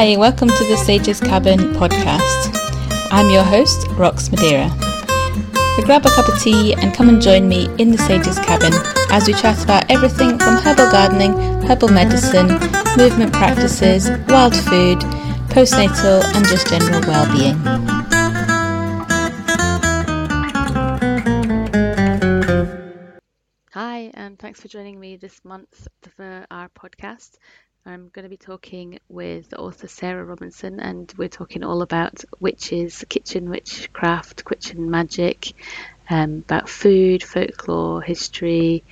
Hi, welcome to the Sages Cabin podcast. I'm your host, Rox Madeira. So grab a cup of tea and come and join me in the Sages Cabin as we chat about everything from herbal gardening, herbal medicine, movement practices, wild food, postnatal, and just general well-being. Hi, and thanks for joining me this month for our podcast. I'm going to be talking with author Sarah Robinson, and we're talking all about witches, kitchen witchcraft, kitchen magic, um, about food, folklore, history,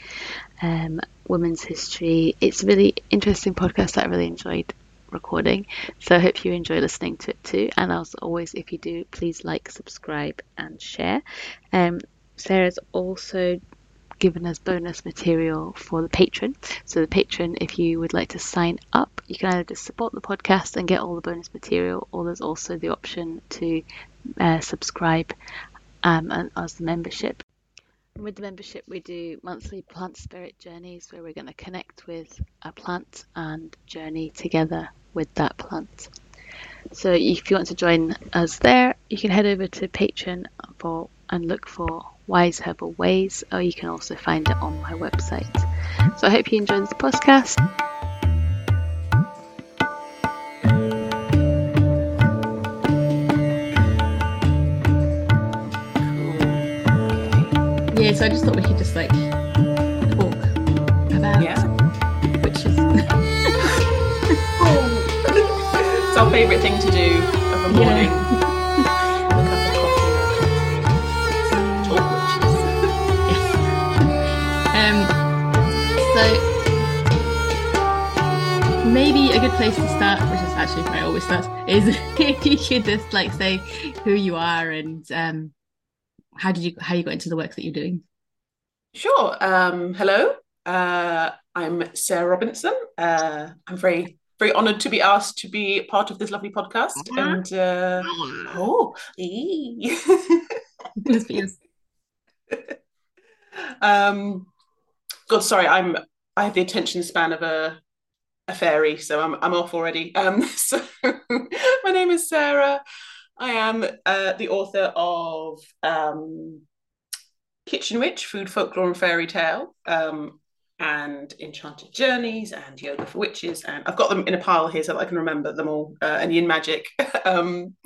um, women's history. It's a really interesting podcast that I really enjoyed recording. So I hope you enjoy listening to it too. And as always, if you do, please like, subscribe, and share. Um, Sarah's also given us bonus material for the Patreon. So the Patreon, if you would like to sign up, you can either just support the podcast and get all the bonus material, or there's also the option to uh, subscribe um, as the membership. With the membership, we do monthly plant spirit journeys where we're going to connect with a plant and journey together with that plant. So if you want to join us there, you can head over to Patreon for and look for Wise Herbal Ways, or you can also find it on my website. So I hope you enjoyed this podcast. Yeah, so I just thought we could just like talk about Yeah. witches. it's our favourite thing to do of a morning. A a good place to start, which is actually where I always start, is if you could just like say who you are and um, how did you how you got into the work that you're doing. Sure. Um, hello. Uh, I'm Sarah Robinson. Uh, I'm very, very honoured to be asked to be part of this lovely podcast. And uh, oh, ee. Yes, yes. um, God, sorry. I'm. I have the attention span of a a fairy, so I'm I'm off already. Um, so my name is Sarah. I am uh, the author of um, Kitchen Witch, Food, Folklore, and Fairy Tale, um, and Enchanted Journeys, and Yoga for Witches, and I've got them in a pile here so that I can remember them all, uh, and Yin Magic. um,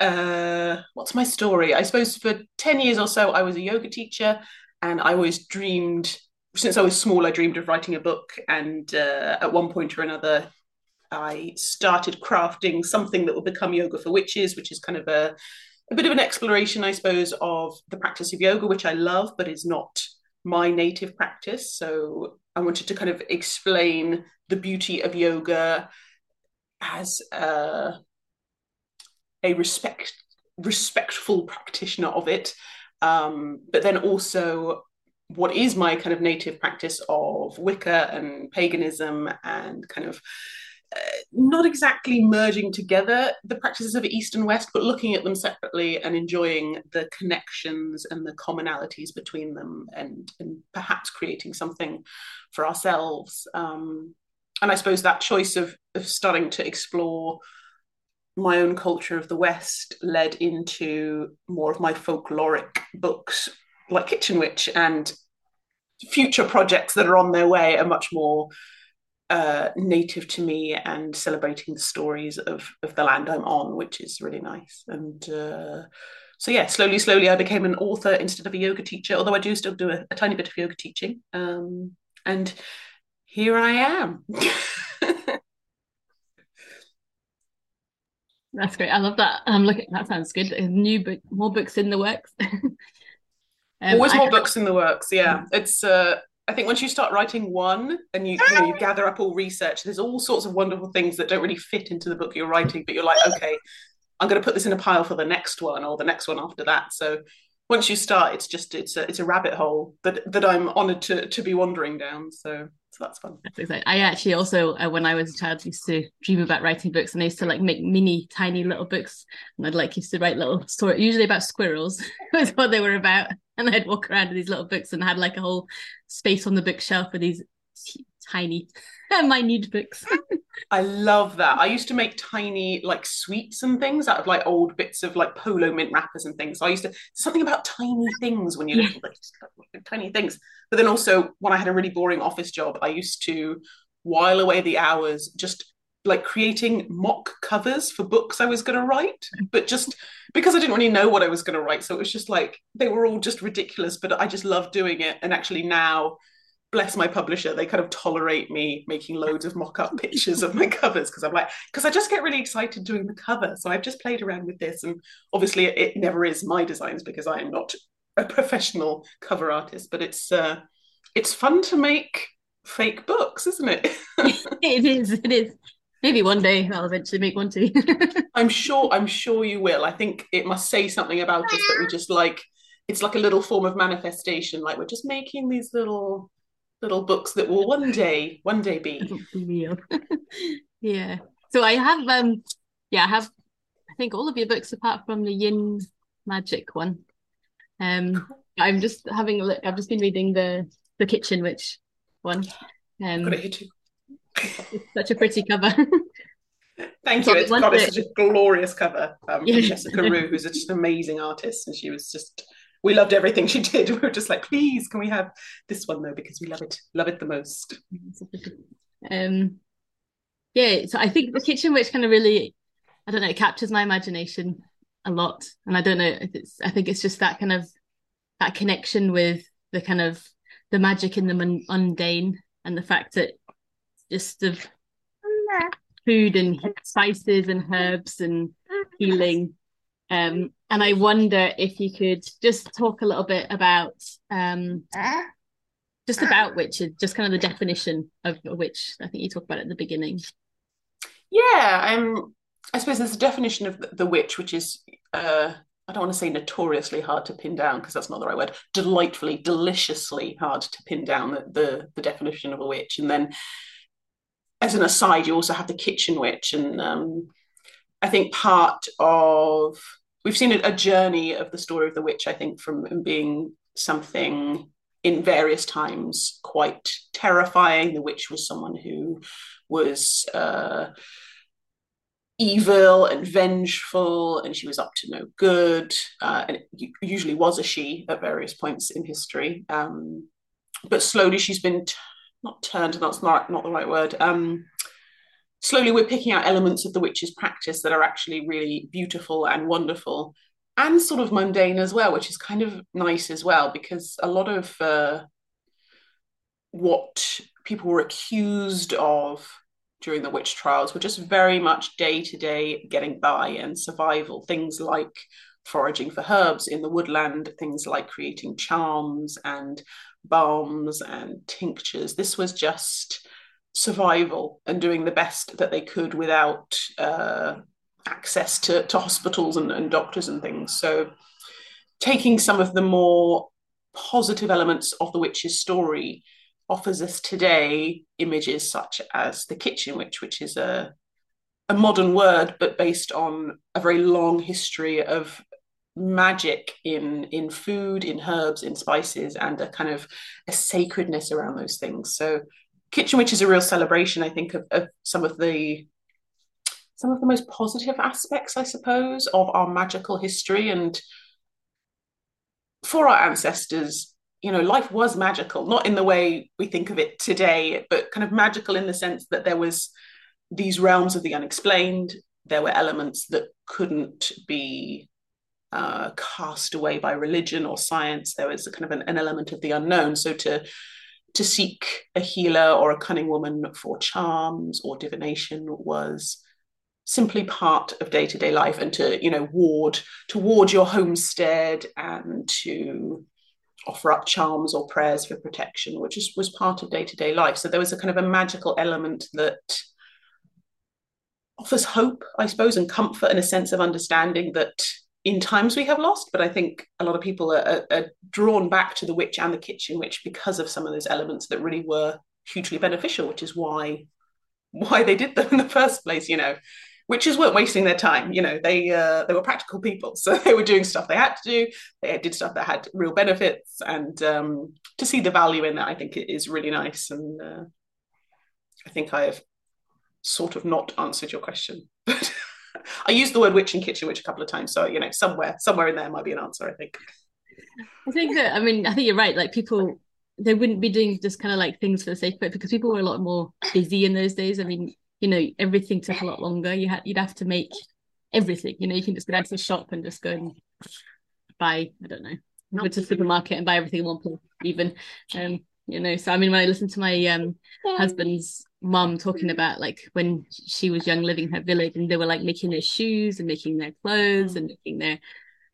uh, what's my story? I suppose for 10 years or so, I was a yoga teacher, and I always dreamed, since I was small, I dreamed of writing a book, and uh, at one point or another, I started crafting something that would become Yoga for Witches, which is kind of a, a bit of an exploration, I suppose, of the practice of yoga, which I love, but is not my native practice. So I wanted to kind of explain the beauty of yoga as a, a respect respectful practitioner of it, um, but then also what is my kind of native practice of Wicca and paganism and kind of uh, not exactly merging together the practices of East and West, but looking at them separately and enjoying the connections and the commonalities between them and, and perhaps creating something for ourselves. Um, and I suppose that choice of, of starting to explore my own culture of the West led into more of my folkloric books like Kitchen Witch and future projects that are on their way are much more uh, native to me and celebrating the stories of of the land I'm on, which is really nice. And uh, so yeah, slowly, slowly, I became an author instead of a yoga teacher. Although I do still do a, a tiny bit of yoga teaching. Um, and here I am. That's great. I love that. I'm looking. That sounds good. New book, more books in the works. Um, Always I- more books in the works. Yeah, it's. Uh, I think once you start writing one and you, you know you gather up all research, there's all sorts of wonderful things that don't really fit into the book you're writing, but you're like, okay, I'm going to put this in a pile for the next one or the next one after that. So once you start, it's just it's a it's a rabbit hole that that I'm honoured to to be wandering down. So so that's fun. That's exciting. I actually also, uh, when I was a child, used to dream about writing books, and I used to like make mini, tiny little books, and I'd like used to write little stories, usually about squirrels, was what they were about, and I'd walk around with these little books, and had like a whole space on the bookshelf with these tiny minute books. I love that. I used to make tiny like sweets and things out of like old bits of like polo mint wrappers and things. So I used to something about tiny things when you're little, like, tiny things. But then also when I had a really boring office job, I used to while away the hours just like creating mock covers for books I was going to write, mm. but just because I didn't really know what I was going to write. So it was just like they were all just ridiculous, but I just loved doing it. And actually now bless my publisher, they kind of tolerate me making loads of mock-up pictures of my covers because I'm like, because I just get really excited doing the cover. So I've just played around with this, and obviously it never is my designs because I am not a professional cover artist, but it's uh, it's fun to make fake books, isn't it? it is. It is. Maybe one day I'll eventually make one too. I'm sure. I'm sure you will. I think it must say something about us that we just like. It's like a little form of manifestation. Like we're just making these little little books that will one day one day be. Real yeah. So i have um yeah i have i think all of your books apart from the yin magic one. Um i'm just having a look i've just been reading the the kitchen witch one. Um got it here. such a pretty cover. Thank you. It's got such a glorious cover um, yeah. Jessica Roux, who's just an amazing artist, and she was just we loved everything she did. We were just like, please, can we have this one though? Because we love it, love it the most. Um, yeah. So I think the kitchen witch kind of really, I don't know, it captures my imagination a lot, and I don't know if it's. I think it's just that kind of that connection with the kind of the magic in the mundane and the fact that just of food and spices and herbs and healing um, and I wonder if you could just talk a little bit about um, just about witches, just kind of the definition of a witch. I think you talked about at the beginning. Yeah, I suppose there's a definition of the witch, which is uh, I don't want to say notoriously hard to pin down because that's not the right word. Delightfully, deliciously hard to pin down the, the, the definition of a witch, and then as an aside, you also have the kitchen witch, and um, I think part of we've seen a, journey of the story of the witch. I think from being something in various times quite terrifying. The witch was someone who was uh, evil and vengeful, and she was up to no good. Uh, and it usually was a she at various points in history. Um, but slowly she's been t- not turned. That's not not the right word. Um, slowly we're picking out elements of the witch's practice that are actually really beautiful and wonderful and sort of mundane as well, which is kind of nice as well, because a lot of uh, what people were accused of during the witch trials were just very much day to day getting by and survival. Things like foraging for herbs in the woodland, things like creating charms and balms and tinctures. This was just survival and doing the best that they could without uh, access to, to hospitals and, and doctors and things. So, taking some of the more positive elements of the witch's story offers us today images such as the kitchen witch, which is a a modern word, but based on a very long history of magic in in food, in herbs, in spices, and a kind of a sacredness around those things. So Kitchen Witch is a real celebration, I think, of, of some of the some of the most positive aspects, I suppose, of our magical history. And for our ancestors, you know, life was magical, not in the way we think of it today, but kind of magical in the sense that there was these realms of the unexplained. There were elements that couldn't be uh, cast away by religion or science. There was a kind of an, an element of the unknown. So to to seek a healer or a cunning woman for charms or divination was simply part of day-to-day life and to you know ward to ward your homestead and to offer up charms or prayers for protection which is, was part of day-to-day life. So there was a kind of a magical element that offers hope i suppose and comfort and a sense of understanding that in times we have lost, but I think a lot of people are, are, are, drawn back to the witch and the kitchen witch because of some of those elements that really were hugely beneficial, which is why why they did them in the first place. You know, witches weren't wasting their time. You know, they uh, they were practical people, so they were doing stuff they had to do. They did stuff that had real benefits, and um, to see the value in that, I think it is really nice. And uh, I think I have sort of not answered your question, but I used the word witch and kitchen witch a couple of times, so you know somewhere somewhere in there might be an answer. I think. I think that I mean I think you're right. Like people, they wouldn't be doing just kind of like things for the sake of it because people were a lot more busy in those days. I mean, you know, everything took a lot longer. You had you'd have to make everything. You know, you can just go down to the shop and just go and buy. I don't know, go to the supermarket and buy everything in one place. Even, um, you know. So I mean, when I listen to my um husband's mom talking about like when she was young living in her village and they were like making their shoes and making their clothes and making their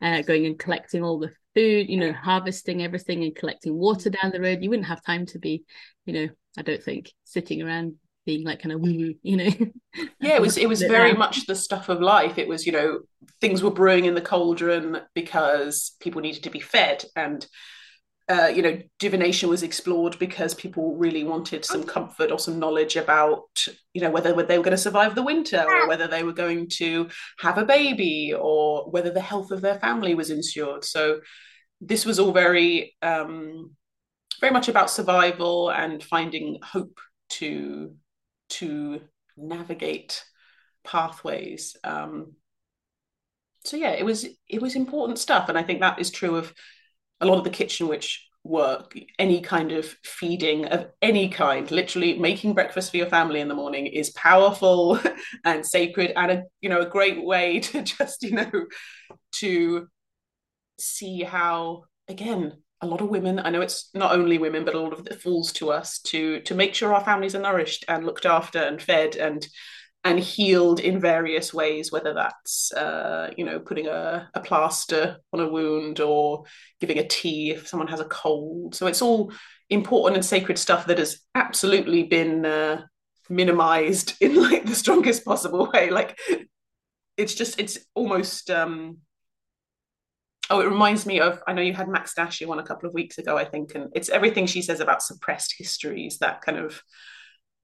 uh, going and collecting all the food you know harvesting everything and collecting water down the road. You wouldn't have time to be you know i don't think sitting around being like kind of woo woo, you know? Yeah it was it was very much the stuff of life. It was you know things were brewing in the cauldron because people needed to be fed and uh, you know, divination was explored because people really wanted some comfort or some knowledge about, you know, whether they were going to survive the winter or whether they were going to have a baby or whether the health of their family was ensured. So this was all very, um, very much about survival and finding hope to to navigate pathways. Um, so yeah, it was it was important stuff, and I think that is true of a lot of the kitchen witch work any kind of feeding of any kind literally making breakfast for your family in the morning is powerful and sacred and a you know a great way to just you know to see how again a lot of women i know it's not only women but a lot of it falls to us to to make sure our families are nourished and looked after and fed and and healed in various ways, whether that's uh, you know putting a, a, plaster on a wound or giving a tea if someone has a cold. So it's all important and sacred stuff that has absolutely been uh, minimized in like the strongest possible way. Like it's just it's almost. Um, Oh, it reminds me of. I know you had Max Dashu on a couple of weeks ago, I think, and it's everything she says about suppressed histories, that kind of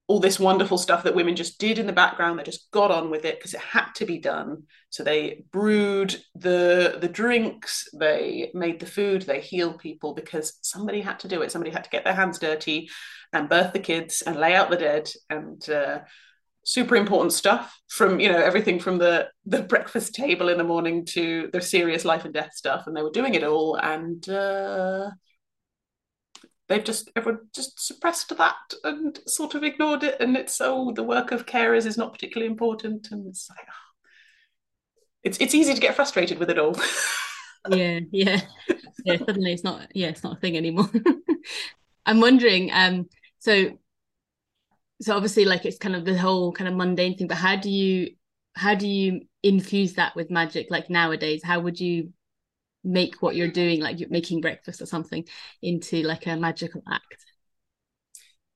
all this wonderful stuff that women just did in the background. They just got on with it because it had to be done. So they brewed the the drinks, they made the food, they healed people because somebody had to do it. Somebody had to get their hands dirty and birth the kids and lay out the dead and uh, super important stuff from you know everything from the the breakfast table in the morning to the serious life and death stuff and they were doing it all and uh, they've just everyone just suppressed that and sort of ignored it and it's oh the work of carers is not particularly important and it's like oh. it's it's easy to get frustrated with it all. Yeah yeah. Yeah suddenly it's not yeah it's not a thing anymore. I'm wondering um so so obviously like it's kind of the whole kind of mundane thing but how do you how do you infuse that with magic like nowadays? How would you make what you're doing like you're making breakfast or something into like a magical act?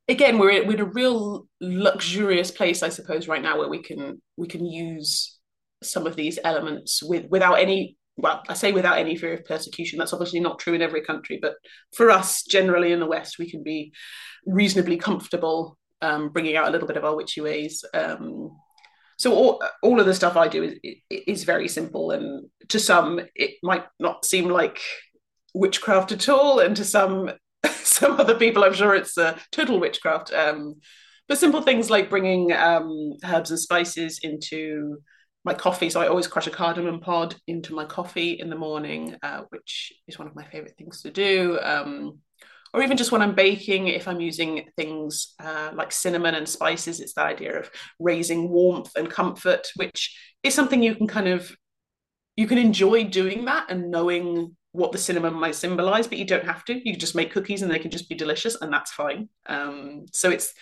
Again we're in a real luxurious place i suppose right now where we can we can use some of these elements with without any well i say without any fear of persecution. That's obviously not true in every country but for us generally in the west we can be reasonably comfortable um, bringing out a little bit of our witchy ways um, so all, all of the stuff I do is, is very simple, and to some it might not seem like witchcraft at all, and to some some other people, I'm sure it's uh, total witchcraft. Um, but simple things like bringing um, herbs and spices into my coffee. So I always crush a cardamom pod into my coffee in the morning, uh, which is one of my favorite things to do. Um, or even just when I'm baking, if I'm using things uh, like cinnamon and spices, it's the idea of raising warmth and comfort, which is something you can kind of you can enjoy doing that and knowing what the cinnamon might symbolize, but you don't have to. You just make cookies and they can just be delicious, and that's fine. Um, so it's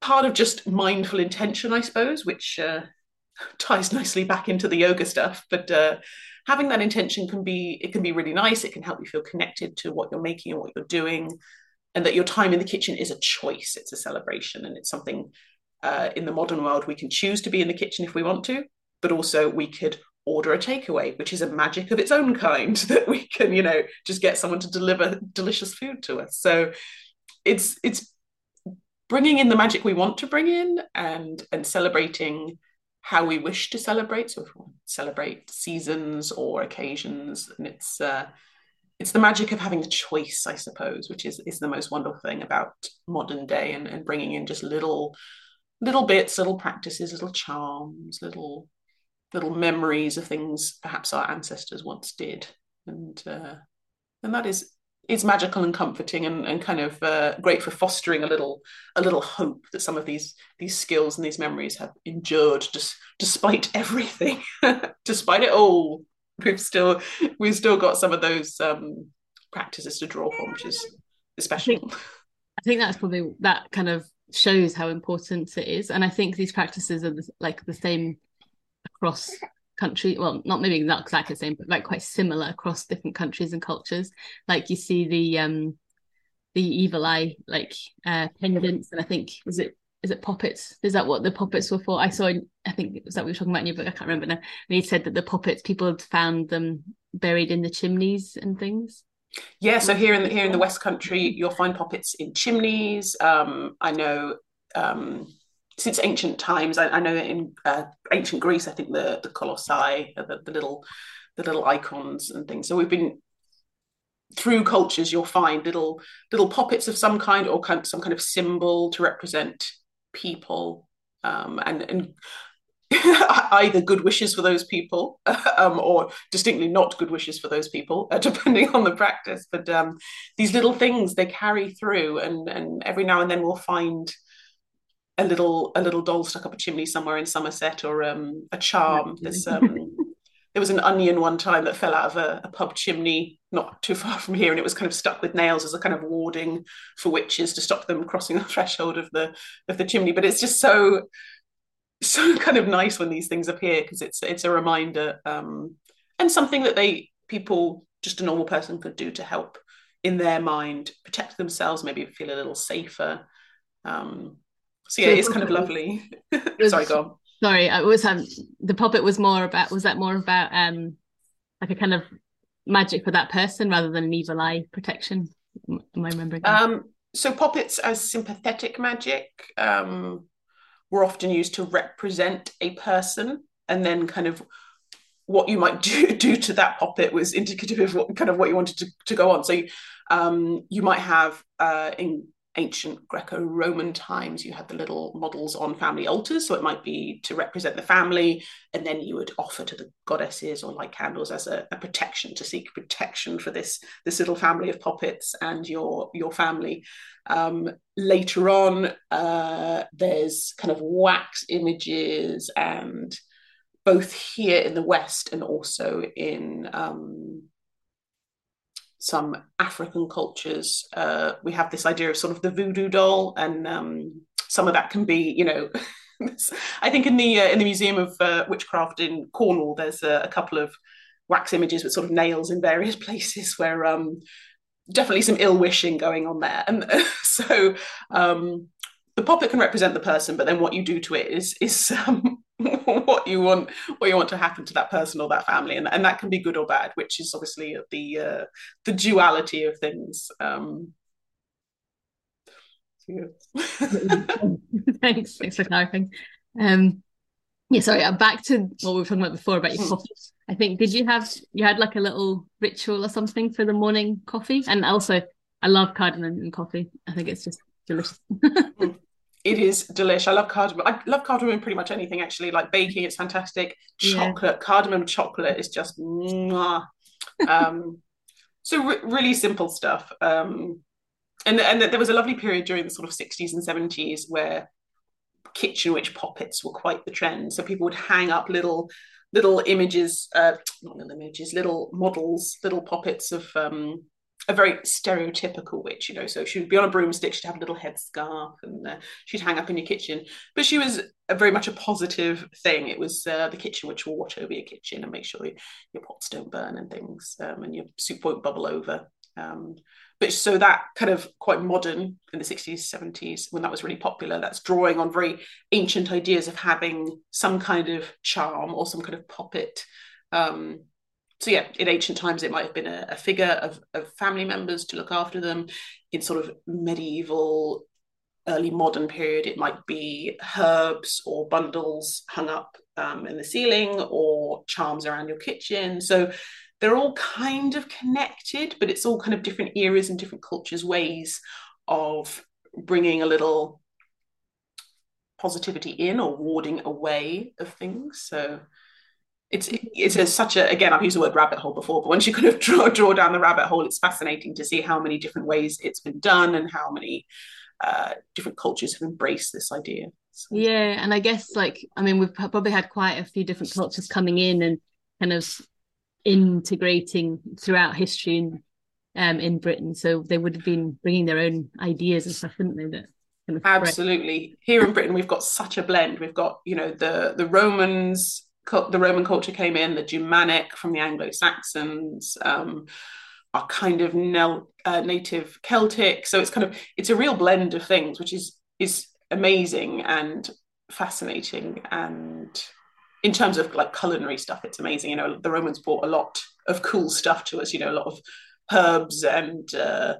part of just mindful intention, I suppose, which uh, ties nicely back into the yoga stuff. But uh, having that intention can be it can be really nice. It can help you feel connected to what you're making and what you're doing and that your time in the kitchen is a choice. It's a celebration and it's something uh, in the modern world we can choose to be in the kitchen if we want to but also we could order a takeaway which is a magic of its own kind that we can you know just get someone to deliver delicious food to us. So it's it's bringing in the magic we want to bring in and and celebrating how we wish to celebrate. So if we celebrate seasons or occasions, and it's uh, it's the magic of having a choice, I suppose, which is is the most wonderful thing about modern day and, and bringing in just little little bits, little practices, little charms, little little memories of things perhaps our ancestors once did, and uh, and that is is magical and comforting and, and kind of uh, great for fostering a little a little hope that some of these these skills and these memories have endured just despite everything despite it all. We've still we've still got some of those um, practices to draw from which is special. I think, I think that's probably that kind of shows how important it is. And I think these practices are the, like the same across country well not maybe not exactly the same but like quite similar across different countries and cultures. Like you see the um the evil eye like uh pendants and i think is it is it puppets? Is that what the puppets were for? I saw i think was that we were talking about in your book i can't remember now and he said that the puppets people had found them buried in the chimneys and things. Yeah so here in the here in the west country you'll find poppets in chimneys. Um i know um since ancient times. I, I know in uh, ancient Greece, I think the the colossi, the, the little the little icons and things. So we've been through cultures. You'll find little little poppets of some kind or kind, some kind of symbol to represent people, um, and and either good wishes for those people um, or distinctly not good wishes for those people, uh, depending on the practice. But um, these little things they carry through, and and every now and then we'll find a little a little doll stuck up a chimney somewhere in Somerset or um, a charm. There's um, there was an onion one time that fell out of a, a, pub chimney not too far from here, and it was kind of stuck with nails as a kind of warding for witches to stop them crossing the threshold of the of the chimney. But it's just so so kind of nice when these things appear because it's it's a reminder um, and something that they people just a normal person could do to help in their mind protect themselves, maybe feel a little safer. Um, so yeah, it's kind of lovely. sorry, go on. Sorry, I was um the puppet was more about was that more about um like a kind of magic for that person rather than an evil eye protection? Am I remembering? Um, so poppets as sympathetic magic um, were often used to represent a person, and then kind of what you might do do to that puppet was indicative of what kind of what you wanted to, to go on. So um, you might have uh, in ancient Greco-Roman times, you had the little models on family altars. So it might be to represent the family, and then you would offer to the goddesses or light candles as a, a protection to seek protection for this this little family of poppets and your your family. Um, later on, uh, there's kind of wax images and both here in the West and also in um, some African cultures, uh, we have this idea of sort of the voodoo doll, and um, some of that can be, you know, I think in the uh, in the Museum of uh, Witchcraft in Cornwall, there's a, a, couple of wax images with sort of nails in various places where um, definitely some ill wishing going on there, and so um, the poppet can represent the person, but then what you do to it is is um, what you want what you want to happen to that person or that family. And, and that can be good or bad which is obviously the uh, the duality of things. Um thanks thanks for clarifying. Um yeah sorry uh, back to what we were talking about before about your hmm. coffee. I think did you have you had like a little ritual or something for the morning coffee? And also i love cardamom in coffee. I think it's just delicious. Hmm it is delish. I love cardamom. I love cardamom in pretty much anything actually. Like baking, it's fantastic. Chocolate, yeah. cardamom chocolate is just mwah. um, so re- really simple stuff. Um, and and there was a lovely period during the sort of 60s and 70s where kitchen witch poppets were quite the trend. So people would hang up little little images, uh, not little images, little models, little poppets of um, a very stereotypical witch, you know. So she would be on a broomstick, she'd have a little headscarf, and uh, she'd hang up in your kitchen. But she was a, very much a positive thing. It was uh, the kitchen witch will watch over your kitchen and make sure your, your pots don't burn and things, um, and your soup won't bubble over. Um, but so that kind of quite modern in the 60s 70s when that was really popular that's drawing on very ancient ideas of having some kind of charm or some kind of poppet um, so yeah, in ancient times it might have been a, a figure of, of family members to look after them. In sort of medieval, early modern period, it might be herbs or bundles hung up um, in the ceiling or charms around your kitchen. So they're all kind of connected, but it's all kind of different eras and different cultures' ways of bringing a little positivity in or warding away of things. So it's it's a, such a again I've used the word rabbit hole before, but once you kind of draw draw down the rabbit hole, it's fascinating to see how many different ways it's been done and how many uh, different cultures have embraced this idea. So. Yeah, and I guess like I mean we've probably had quite a few different cultures coming in and kind of integrating throughout history in, um, in Britain. So they would have been bringing their own ideas and stuff, wouldn't they? That kind of absolutely. Here in Britain, we've got such a blend. We've got you know the the Romans the Roman culture came in, the Germanic from the Anglo Saxons, um, are kind of nel- uh, native Celtic. So it's kind of it's a real blend of things, which is is amazing and fascinating. And in terms of like culinary stuff, it's amazing. You know, the Romans brought a lot of cool stuff to us. You know, a lot of herbs and uh,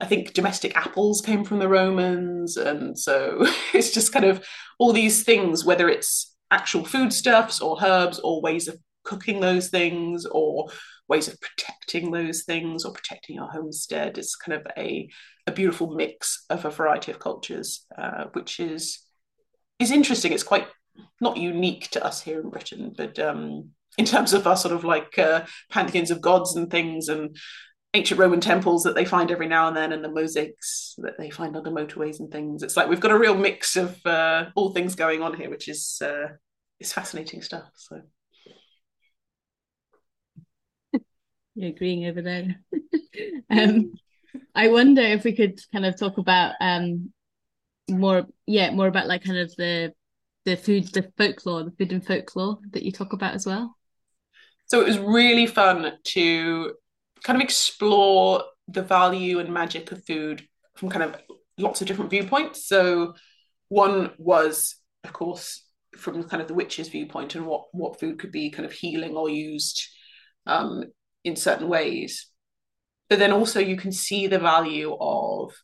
I think domestic apples came from the Romans, and so it's just kind of all these things, whether it's actual foodstuffs or herbs or ways of cooking those things or ways of protecting those things or protecting our homestead. It's kind of a, a beautiful mix of a variety of cultures, uh, which is is interesting. It's quite not unique to us here in Britain, but um, in terms of our sort of like uh, pantheons of gods and things and ancient Roman temples that they find every now and then and the mosaics that they find under motorways and things. It's like we've got a real mix of uh, all things going on here, which is uh, is fascinating stuff. So you're agreeing over there. um, I wonder if we could kind of talk about um more yeah more about like kind of the the food the folklore the food and folklore that you talk about as well so it was really fun to kind of explore the value and magic of food from kind of lots of different viewpoints. So one was, of course, from kind of the witch's viewpoint and what what food could be kind of healing or used um, in certain ways. But then also you can see the value of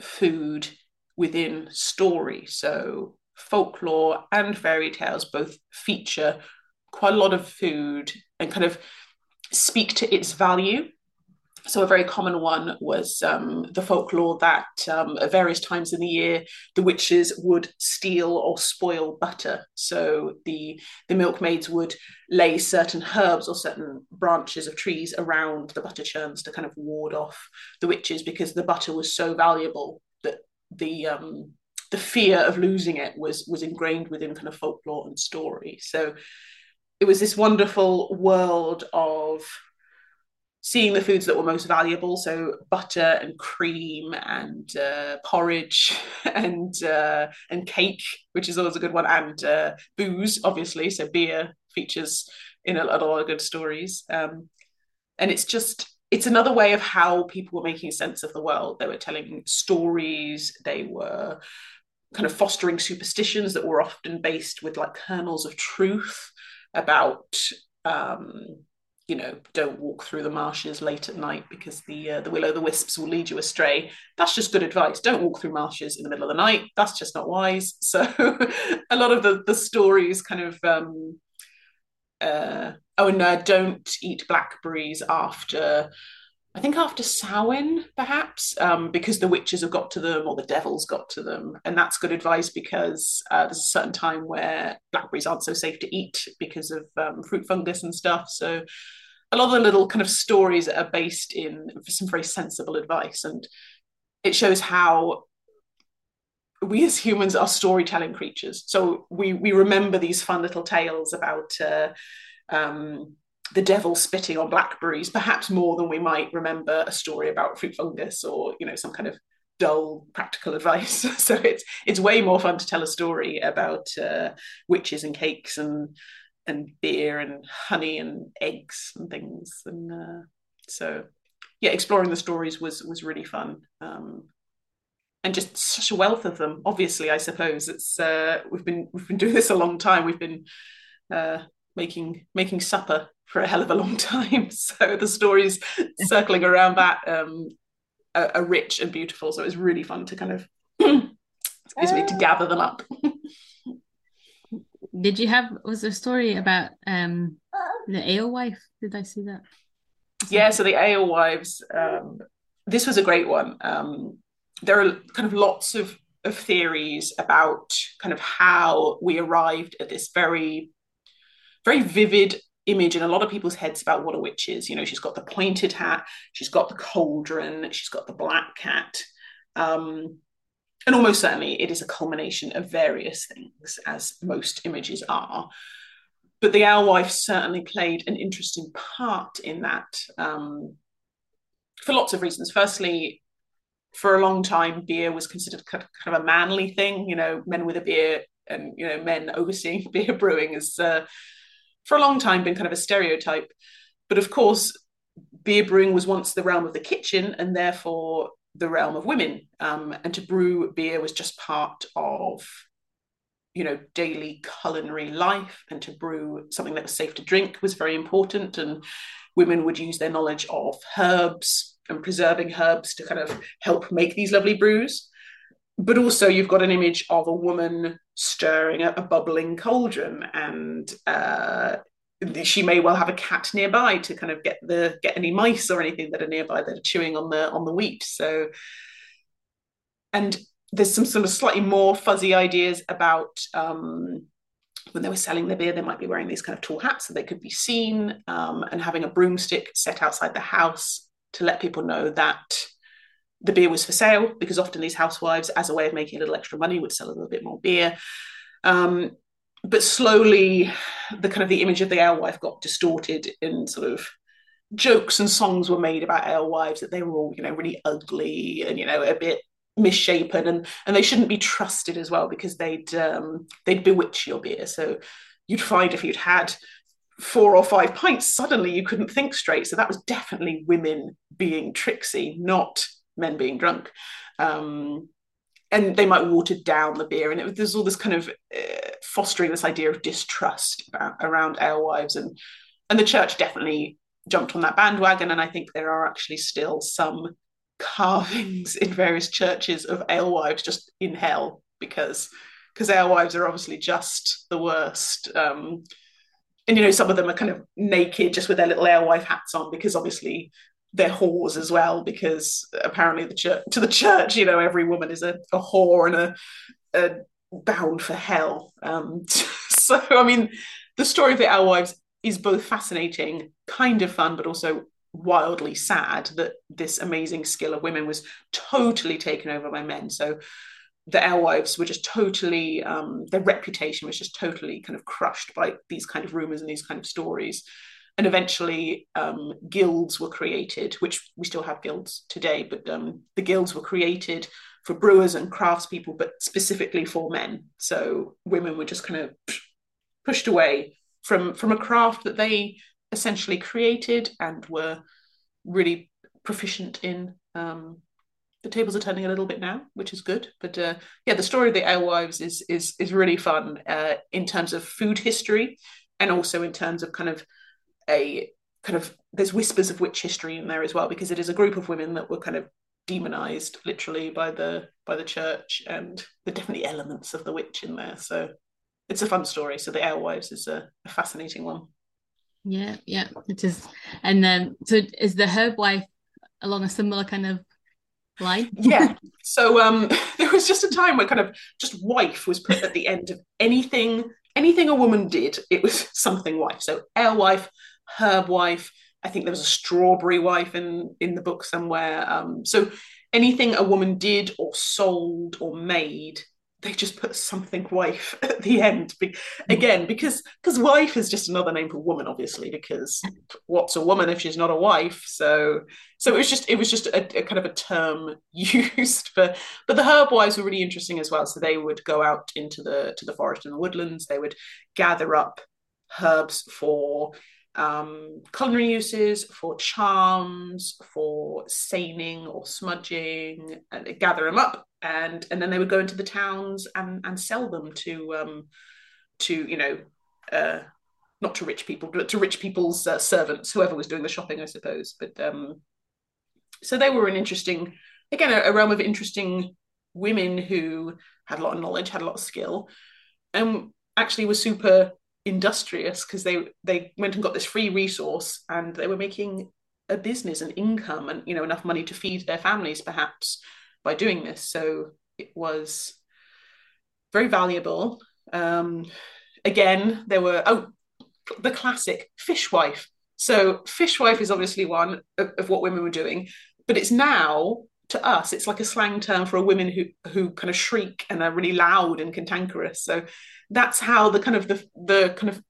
food within story. So folklore and fairy tales both feature quite a lot of food and kind of speak to its value. So, a very common one was um, the folklore that um, at various times in the year the witches would steal or spoil butter. So, the, the milkmaids would lay certain herbs or certain branches of trees around the butter churns to kind of ward off the witches because the butter was so valuable that the um, the fear of losing it was was ingrained within kind of folklore and story. So it was this wonderful world of seeing the foods that were most valuable. So butter and cream and uh, porridge and uh, and cake which is always a good one and uh, booze obviously. So beer features in a, lot of good stories. Um, and it's just it's another way of how people were making sense of the world. They were telling stories. They were kind of fostering superstitions that were often based with like kernels of truth about um, you know don't walk through the marshes late at night because the uh, the will o' the wisps will lead you astray. That's just good advice. Don't walk through marshes in the middle of the night. That's just not wise. So a lot of the the stories kind of um uh oh and uh, don't eat blackberries after I think after Samhain, perhaps, um, because the witches have got to them or the devil's got to them. And that's good advice because uh, there's a certain time where blackberries aren't so safe to eat because of um, fruit fungus and stuff. So a lot of the little kind of stories are based in some very sensible advice. And it shows how we as humans are storytelling creatures. So we, we remember these fun little tales about. Uh, um, the devil spitting on blackberries, perhaps more than we might remember a story about fruit fungus or you know some kind of dull practical advice. so it's it's way more fun to tell a story about uh, witches and cakes and and beer and honey and eggs and things. And uh, so yeah, exploring the stories was was really fun. Um, and just such a wealth of them. Obviously, I suppose it's uh, we've been we've been doing this a long time. We've been uh, making making supper for a hell of a long time. So the stories circling around that um, are, are, rich and beautiful. So it was really fun to kind of excuse me to uh. gather them up. Did you have was there a story about um the alewife? Did I see that? Yeah, so the alewives, um, this was a great one. Um, there are kind of lots of, of theories about kind of how we arrived at this very, very vivid image in a lot of people's heads about what a witch is. You know, she's got the pointed hat, she's got the cauldron, she's got the black cat. Um, and almost certainly it is a culmination of various things, as most images are. But the alewife certainly played an interesting part in that um, for lots of reasons. Firstly, for a long time, beer was considered kind of a manly thing. You know, men with a beer and you know men overseeing beer brewing is uh, for a long time been kind of a stereotype. But of course, beer brewing was once the realm of the kitchen, and therefore the realm of women. Um, and to brew beer was just part of, you know, daily culinary life. And to brew something that was safe to drink was very important. And women would use their knowledge of herbs and preserving herbs to kind of help make these lovely brews. But also, you've got an image of a woman stirring a, a bubbling cauldron, and uh, she may well have a cat nearby to kind of get the get any mice or anything that are nearby that are chewing on the on the wheat. So and there's some sort of slightly more fuzzy ideas about um, when they were selling the beer they might be wearing these kind of tall hats so they could be seen um, and having a broomstick set outside the house to let people know that the beer was for sale because often these housewives as a way of making a little extra money would sell a little bit more beer. Um, but slowly the kind of the image of the alewife got distorted in sort of jokes and songs were made about alewives that they were all you know really ugly and you know a bit misshapen and and they shouldn't be trusted as well because they'd um, they'd bewitch your beer. So you'd find if you'd had four or five pints suddenly you couldn't think straight. So that was definitely women being tricksy not men being drunk. Um, and they might water down the beer. And it, there's all this kind of uh, fostering this idea of distrust about, around alewives and and the church definitely jumped on that bandwagon. And i think there are actually still some carvings in various churches of alewives just in hell because because alewives are obviously just the worst. Um, and you know some of them are kind of naked just with their little alewife hats on because obviously they're whores as well because apparently the church to the church you know every woman is a, a whore and a, a bound for hell. Um, so i mean the story of the alewives is both fascinating kind of fun but also wildly sad that this amazing skill of women was totally taken over by men. So the alewives were just totally um, their reputation was just totally kind of crushed by these kind of rumors and these kind of stories and eventually um, guilds were created, which we still have guilds today, but um, the guilds were created for brewers and craftspeople, but specifically for men. So women were just kind of pushed away from from a craft that they essentially created and were really proficient in. Um, the tables are turning a little bit now, which is good. But uh, yeah, the story of the alewives is is is really fun uh, in terms of food history and also in terms of kind of a kind of there's whispers of witch history in there as well because it is a group of women that were kind of demonized literally by the by the church and there are definitely elements of the witch in there. So it's a fun story. So the alewives is a, a fascinating one. Yeah yeah it is. And then so is the herb wife along a similar kind of line? Yeah. So um there was just a time where kind of just wife was put at the end of anything anything a woman did it was something wife. So alewife herb wife. I think there was a strawberry wife in in the book somewhere. Um, so anything a woman did or sold or made, they just put something wife at the end. Be- again, because because wife is just another name for woman, obviously. Because what's a woman if she's not a wife? So so it was just it was just a, a kind of a term used for. But the herb wives were really interesting as well. So they would go out into the to the forest and the woodlands. They would gather up herbs for um, culinary uses, for charms, for saining or smudging, and they gather them up, and and then they would go into the towns and and sell them to um, to you know uh, not to rich people, but to rich people's uh, servants, whoever was doing the shopping, I suppose. But um, so they were an interesting, again, a, a realm of interesting women who had a lot of knowledge, had a lot of skill, and actually were super industrious because they they went and got this free resource and they were making a business and income and you know enough money to feed their families perhaps by doing this. So it was very valuable. Um, again there were oh the classic fishwife so fishwife is obviously one of, of what women were doing but it's now to us it's like a slang term for a women who who kind of shriek and are really loud and cantankerous. So that's how the kind of the the kind of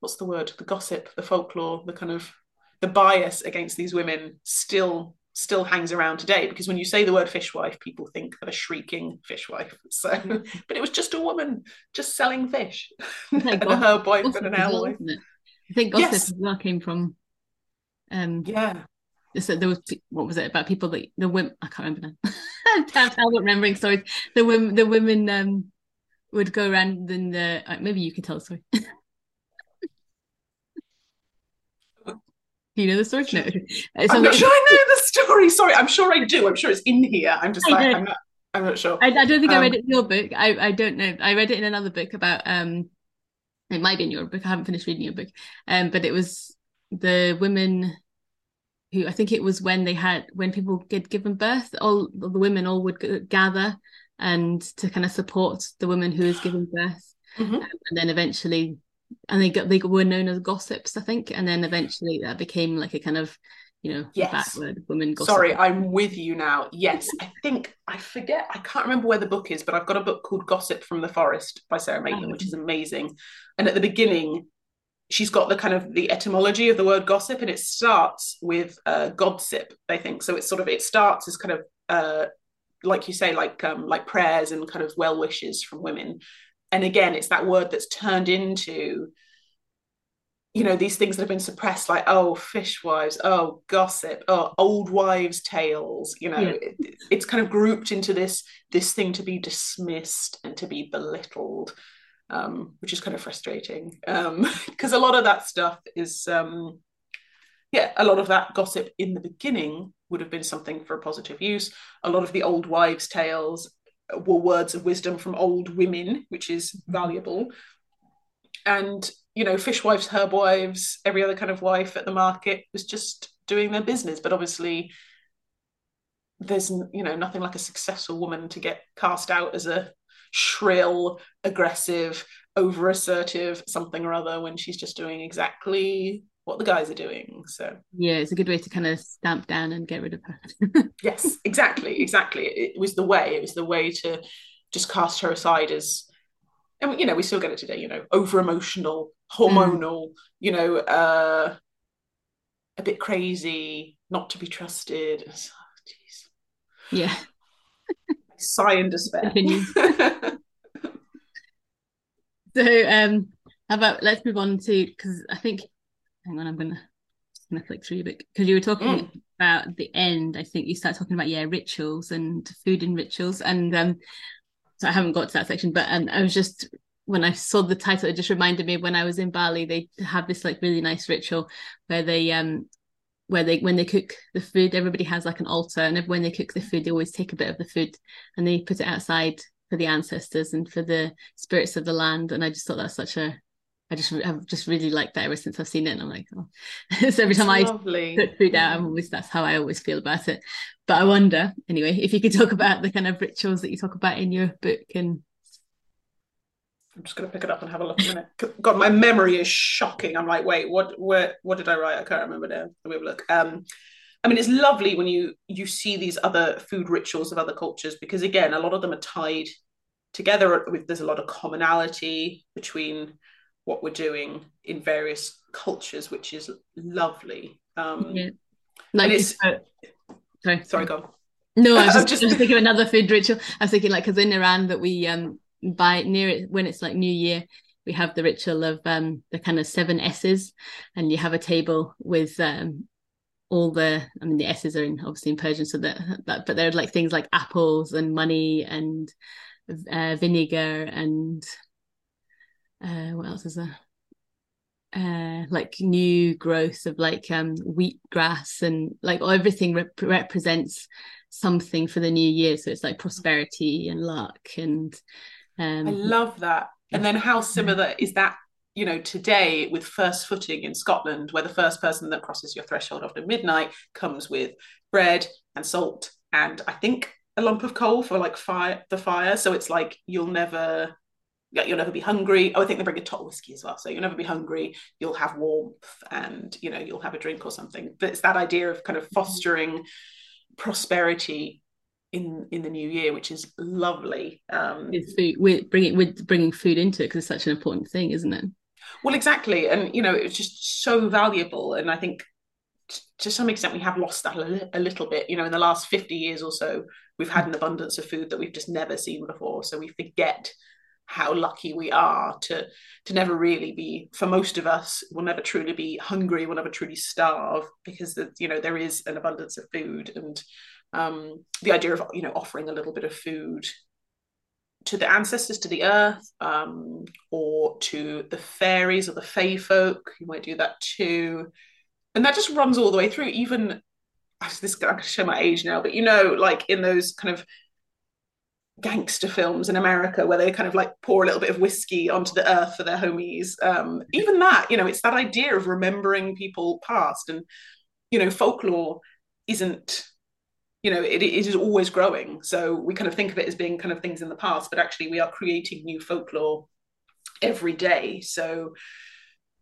what's the word? The gossip the folklore the kind of the bias against these women still still hangs around today. Because when you say the word fishwife people think of a shrieking fishwife. So but it was just a woman just selling fish and her boyfriend and her wife i think gossip yes. well came from um yeah so there was what was it about people that the women I can't remember now. I'm terrible remembering stories. The women the women um would go around and the uh, maybe you can tell the story. Do you know the story? No. I'm not sure I know the story. Sorry, I'm sure I do. I'm sure it's in here. I'm just like I'm not. I'm not sure. I, I don't think um, I read um, it in your book. I, I don't know. I read it in another book about um. It might be in your book. I haven't finished reading your book. Um, but it was the women who I think it was when they had when people get given birth, all the women all would gather and to kind of support the woman who is giving birth, mm-hmm. um, and then eventually, and they got they were known as gossips, I think, and then eventually that became like a kind of you know yes. backward women gossip. Sorry, I'm with you now. Yes, I think I forget. I can't remember where the book is, but I've got a book called Gossip from the Forest by Sara Maitland, oh. which is amazing. And at the beginning, she's got the kind of the etymology of the word gossip and it starts with uh, godsip i think. So it's sort of it starts as kind of uh, like you say like um, like prayers and kind of well wishes from women. And again it's that word that's turned into you know these things that have been suppressed like oh fishwives oh gossip oh old wives tales you know. Yeah. it, it's kind of grouped into this this thing to be dismissed and to be belittled um, which is kind of frustrating because um, a lot of that stuff is, um, yeah, a lot of that gossip in the beginning would have been something for positive use. A lot of the old wives' tales were words of wisdom from old women, which is valuable. And, you know, fishwives, herb wives, every other kind of wife at the market was just doing their business. But obviously, there's, you know, nothing like a successful woman to get cast out as a shrill, aggressive, over assertive something or other when she's just doing exactly what the guys are doing. So yeah, it's a good way to kind of stamp down and get rid of her. yes, exactly, exactly. It was the way. It was the way to just cast her aside as, and you know, we still get it today. You know, over emotional, hormonal. Mm. You know, uh, a bit crazy, not to be trusted. Oh, yeah sigh in despair. so um how about let's move on to because I think hang on, I'm gonna gonna flick through a bit because you were talking mm. about the end. I think you start talking about yeah rituals and food and rituals, and um, so I haven't got to that section, but um, I was just when I saw the title, it just reminded me when I was in Bali, they have this like really nice ritual where they um where they when they cook the food everybody has like an altar and when they cook the food they always take a bit of the food and they put it outside for the ancestors and for the spirits of the land and i just thought that's such a i just i've just really liked that ever since i've seen it and i'm like oh so every time lovely. i put food out i'm always that's how i always feel about it but i wonder anyway if you could talk about the kind of rituals that you talk about in your book and I'm just going to pick it up and have a look in a minute. God, my memory is shocking. I'm like, wait, what? Where? What did I write? I can't remember now. Let me have a look. Um, I mean, it's lovely when you you see these other food rituals of other cultures because again, a lot of them are tied together. With there's a lot of commonality between what we're doing in various cultures, which is lovely. Um, yeah, like it's. Uh, sorry, sorry, go. On. No, I was just, just... I was thinking of another food ritual. I was thinking like because in Iran that we um by near it when it's like New Year, we have the ritual of um the kind of seven S's, and you have a table with um all the I mean the S's are in obviously in Persian, so that, that but there are like things like apples and money and uh, vinegar and uh, what else is there? Uh, like new growth of like um wheat grass and like everything rep- represents something for the new year so it's like prosperity and luck and um, I love that. And then how similar is that you know, today with first footing in Scotland, where the first person that crosses your threshold after midnight comes with bread and salt and I think a lump of coal for like fire the fire. So it's like you'll never you'll never be hungry. Oh, I think they bring a tot whiskey as well. So you'll never be hungry. You'll have warmth and you know, you'll have a drink or something. But it's that idea of kind of fostering prosperity in in the new year, which is lovely. Um, it's food. We're bringing we're bringing food into it because it's such an important thing, isn't it? Well, exactly, and you know, it's just so valuable, and I think t- to some extent we have lost that a, li- a little bit. You know, in the last fifty years or so, we've had an abundance of food that we've just never seen before, so we forget how lucky we are to to never really be for most of us we'll never truly be hungry we'll never truly starve because the, you know there is an abundance of food and um, the idea of you know offering a little bit of food to the ancestors, to the earth, um, or to the fairies or the fae folk. You might do that too, and that just runs all the way through. Even this, I can show my age now, but you know, like in those kind of gangster films in America where they kind of like pour a little bit of whiskey onto the earth for their homies. Um, even that, you know, it's that idea of remembering people past, and you know, folklore isn't you know it, it is always growing. So we kind of think of it as being kind of things in the past but actually we are creating new folklore every day. So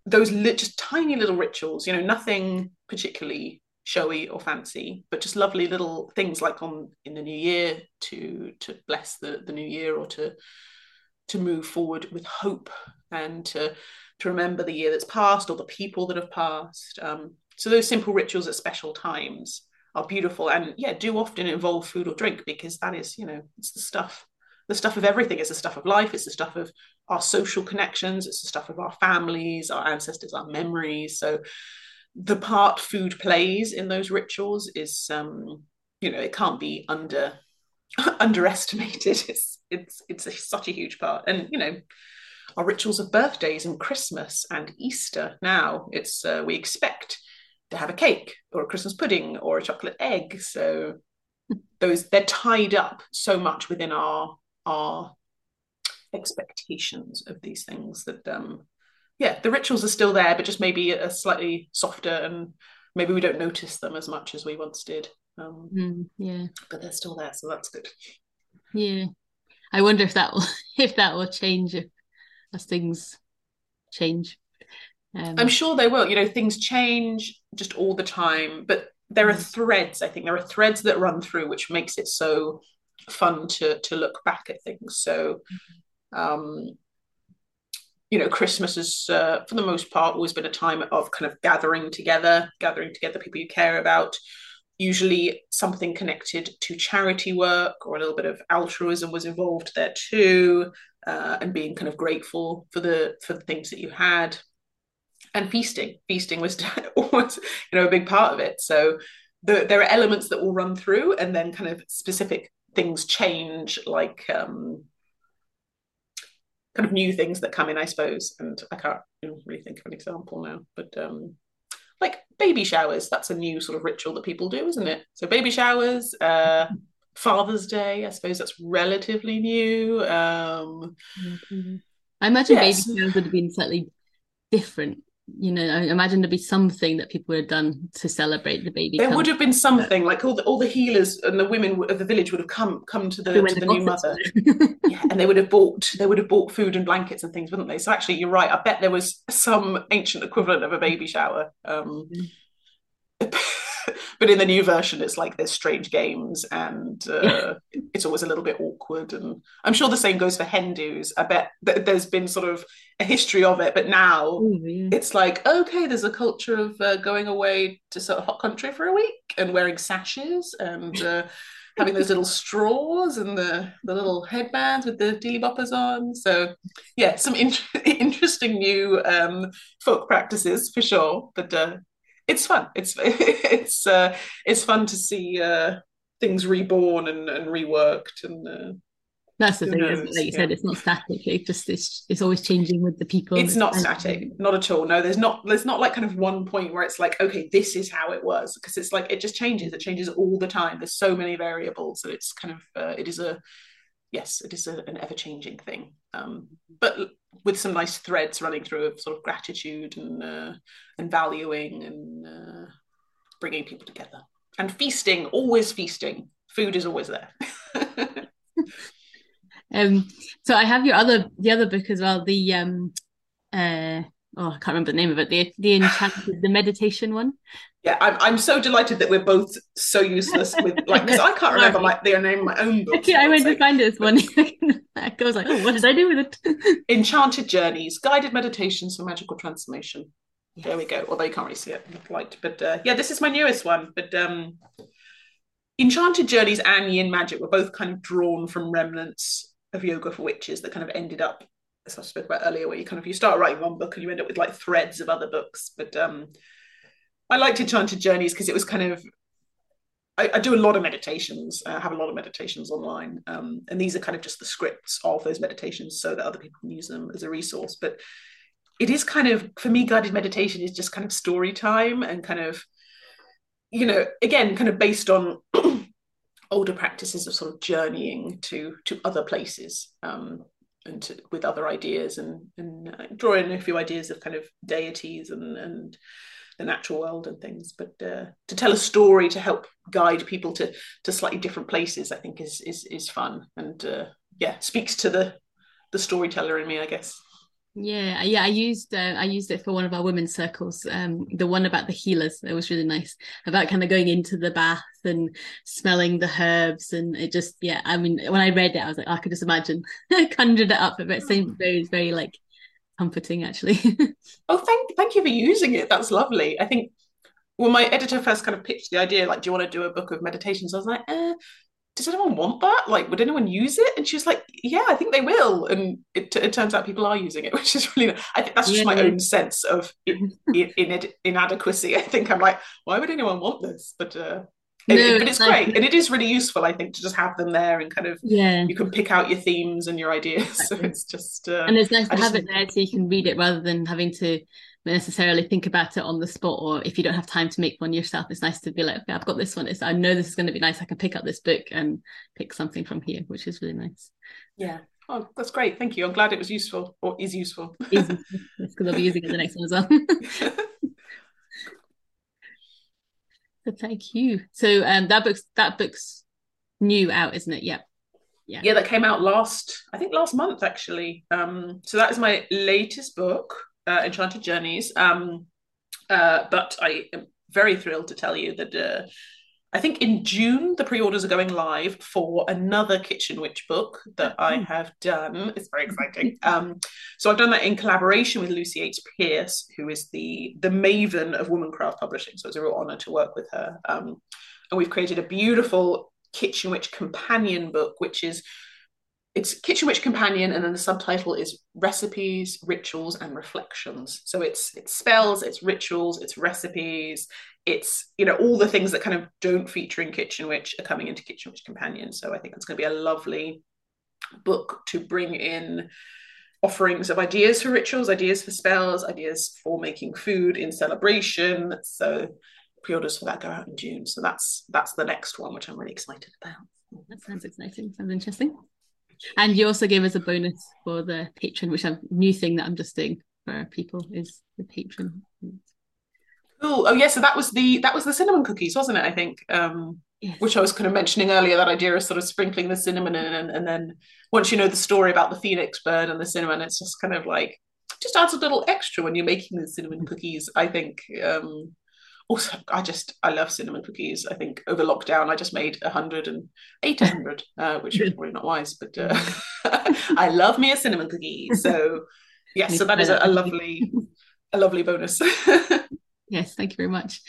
those li- just tiny little rituals you know nothing particularly showy or fancy but just lovely little things like on in the new year to to bless the the new year or to to move forward with hope and to to remember the year that's passed or the people that have passed. Um, so those simple rituals at special times are beautiful and yeah do often involve food or drink because that is you know it's the stuff the stuff of everything. It's the stuff of life. It's the stuff of our social connections. It's the stuff of our families our ancestors our memories. So the part food plays in those rituals is um you know it can't be under underestimated. It's it's it's a, such a huge part. And you know our rituals of birthdays and christmas and easter now it's uh, we expect to have a cake or a Christmas pudding or a chocolate egg. So those they're tied up so much within our our expectations of these things that um yeah the rituals are still there but just maybe a slightly softer and maybe we don't notice them as much as we once did. Um mm, yeah. but they're still there so that's good. Yeah. I wonder if that will if that will change as things change um, I'm sure they will. You know, things change just all the time, but there are mm. threads. I think there are threads that run through, which makes it so fun to to look back at things. So, um, you know, Christmas has, uh, for the most part, always been a time of kind of gathering together, gathering together people you care about. Usually, something connected to charity work or a little bit of altruism was involved there too, uh, and being kind of grateful for the for the things that you had and feasting. Feasting was always, you know, a big part of it. So the, there are elements that will run through, and then kind of specific things change, like um, kind of new things that come in, I suppose. And I can't really think of an example now, but um, like baby showers. That's a new sort of ritual that people do, isn't it? So baby showers. Uh, Father's Day, I suppose that's relatively new. Um, I imagine yes. baby showers would have been slightly different you know, I imagine there'd be something that people would have done to celebrate the baby. There would have been something like all the all the healers and the women of the village would have come come to the, to the new mother, yeah, and they would have bought they would have bought food and blankets and things, wouldn't they? So actually, you're right. I bet there was some ancient equivalent of a baby shower. Um, mm-hmm. but in the new version it's like there's strange games and uh, it's always a little bit awkward and i'm sure the same goes for hen dos i bet th- there's been sort of a history of it but now yeah. it's like okay there's a culture of uh, going away to sort of hot country for a week and wearing sashes and uh, having those little straws and the, the little headbands with the dealy boppers on. So, yeah, some in- interesting new um, folk practices for sure. But uh, it's fun. It's it's uh, it's fun to see uh, things reborn and, and reworked and. Uh, that's the thing, knows, like you yeah. said, it's not static. It just it's it's always changing with the people. It's not static, not at all. No, there's not there's not like kind of one point where it's like, okay, this is how it was, because it's like it just changes. It changes all the time. There's so many variables that it's kind of uh, it is a yes, it is a, an ever changing thing. Um, but with some nice threads running through of sort of gratitude and uh, and valuing and uh, bringing people together. And feasting always feasting. Food is always there. Um so i have your other the other book as well the um uh oh i can't remember the name of it. The the enchanted the meditation one? Yeah I'm, I'm so delighted that we're both so useless with like because i can't remember my the name of my own book okay, i went to find this one. I was like oh what did i do with it? Enchanted journeys guided meditations for magical transformation. Yes. there we go. Although you can't really see it light but uh, yeah this is my newest one but um enchanted journeys and yin magic were both kind of drawn from remnants of yoga for witches that kind of ended up as I spoke about earlier, where you kind of you start writing one book and you end up with like threads of other books. But um, I liked Enchanted Journeys because it was kind of I, I, do a lot of meditations. I have a lot of meditations online, um, and these are kind of just the scripts of those meditations so that other people can use them as a resource. But it is kind of for me, guided meditation is just kind of story time and kind of you know again kind of based on older practices of sort of journeying to to other places um, and to, with other ideas and and uh, drawing a few ideas of kind of deities and and the natural world and things. But uh, to tell a story to help guide people to to slightly different places i think is is is fun. And uh, yeah speaks to the the storyteller in me i guess yeah, yeah, I used uh, I used it for one of our women's circles. Um, the one about the healers, it was really nice about kind of going into the bath and smelling the herbs, and it just yeah. I mean, when I read it, I was like, oh, I could just imagine, I conjured it up. But it seemed very, very like comforting, actually. oh, thank thank you for using it. That's lovely. I think when my editor first kind of pitched the idea, like, do you want to do a book of meditations? I was like, eh, does anyone want that? Like, would anyone use it? And she was like, yeah, I think they will. And it, it turns out people are using it, which is really, I think that's just yeah. my own sense of in, in, in, inadequacy. I think I'm like, why would anyone want this? But, uh, no, it, but it's like, great and it is really useful i think to just have them there and kind of yeah you can pick out your themes and your ideas exactly. so it's just uh, and it's nice to have it there so you can read it rather than having to necessarily think about it on the spot or if you don't have time to make one yourself it's nice to be like okay i've got this one. It's i know this is going to be nice. I can pick up this book and pick something from here which is really nice. Yeah. Oh that's great. Thank you. I'm glad it was useful or is useful. Because i'll be using it the next one as well. So thank you. So um that book's that book's new out isn't it? Yep. Yeah. yeah that came out last i think last month actually. Um so that is my latest book uh, Enchanted Journeys. Um, uh, but I am very thrilled to tell you that uh, I think in June the pre-orders are going live for another Kitchen Witch book that I hmm. have done. It's very exciting. Um, so I've done that in collaboration with Lucy H. Pearce, who is the the maven of Womancraft Publishing. So it's a real honour to work with her. Um, and we've created a beautiful Kitchen Witch companion book, which is it's Kitchen Witch Companion, and then the subtitle is Recipes, Rituals, and Reflections. So it's it's spells, it's rituals, it's recipes, it's you know all the things that kind of don't feature in Kitchen Witch are coming into Kitchen Witch Companion. So I think it's going to be a lovely book to bring in offerings of ideas for rituals, ideas for spells, ideas for making food in celebration. So pre-orders for that go out in June. So that's that's the next one, which I'm really excited about. That sounds exciting. Sounds interesting. And you also gave us a bonus for the Patreon, which a new thing that I'm just doing for people is the Patreon. Oh, oh yeah. So that was the that was the cinnamon cookies, wasn't it? I think. Um, yes. Which I was kind of mentioning earlier, that idea of sort of sprinkling the cinnamon in, and, and then once you know the story about the phoenix bird and the cinnamon, it's just kind of like just adds a little extra when you're making the cinnamon cookies. I think um, also i just i love cinnamon cookies. I think over lockdown i just made 100 and 800 uh, which is probably not wise but uh, i love me a cinnamon cookie. So yes so that is a, a lovely a lovely bonus. Yes thank you very much.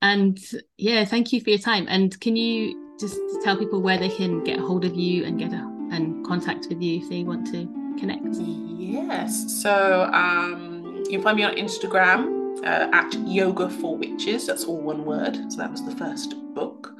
And yeah thank you for your time. And can you just tell people where they can get a hold of you and get a and contact with you if they want to connect? Yes. So um you can find me on instagram uh, at Yoga for Witches. That's all one word. So that was the first book.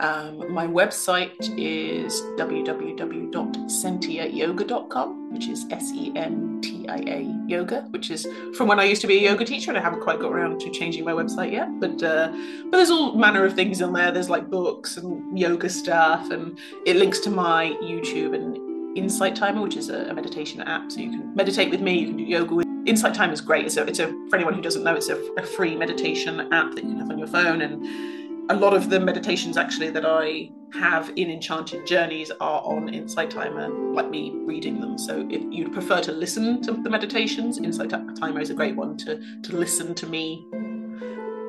Um, my website is www.sentiayoga.com, which is S E N T I A yoga, which is from when I used to be a yoga teacher, and I haven't quite got around to changing my website yet. But uh, but there's all manner of things in there. There's like books and yoga stuff, and it links to my YouTube and Insight Timer, which is a, a, meditation app. So you can meditate with me, you can do yoga with Insight Timer is great. It's a, it's a for anyone who doesn't know, it's a, a free meditation app that you can have on your phone. And a lot of the meditations actually that I have in Enchanted Journeys are on Insight Timer, like me reading them. So if you'd prefer to listen to the meditations, Insight Timer is a great one to, to listen to me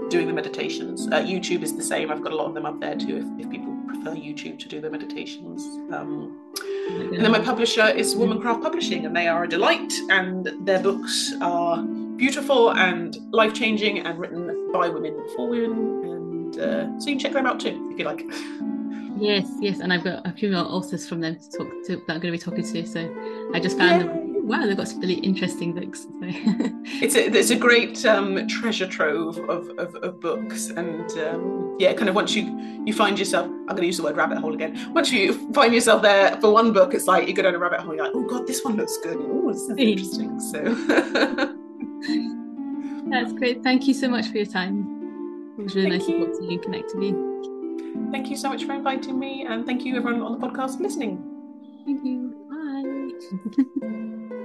doing the meditations. Uh, YouTube is the same. I've got a lot of them up there too if, if people prefer YouTube to do the meditations. Um, and then my publisher is Womancraft Publishing, and they are a delight, and their books are beautiful and life changing and written by women for women. And uh, so you can check them out too if you like. Yes, yes, and I've got a few more authors from them to talk to that I'm going to be talking to. So I just found Yay. them wow, they've got some really interesting books. So. it's a it's a great um, treasure trove of, of, of books, and um, yeah, kind of once you you find yourself, I'm going to use the word rabbit hole again. Once you find yourself there for one book, it's like you go down a rabbit hole. You're like, oh god, this one looks good. Oh, this is interesting. So that's great. Thank you so much for your time. It was really thank nice you. to talk to you and connect with you. Thank you so much for inviting me, and thank you everyone on the podcast for listening. Thank you. Bye.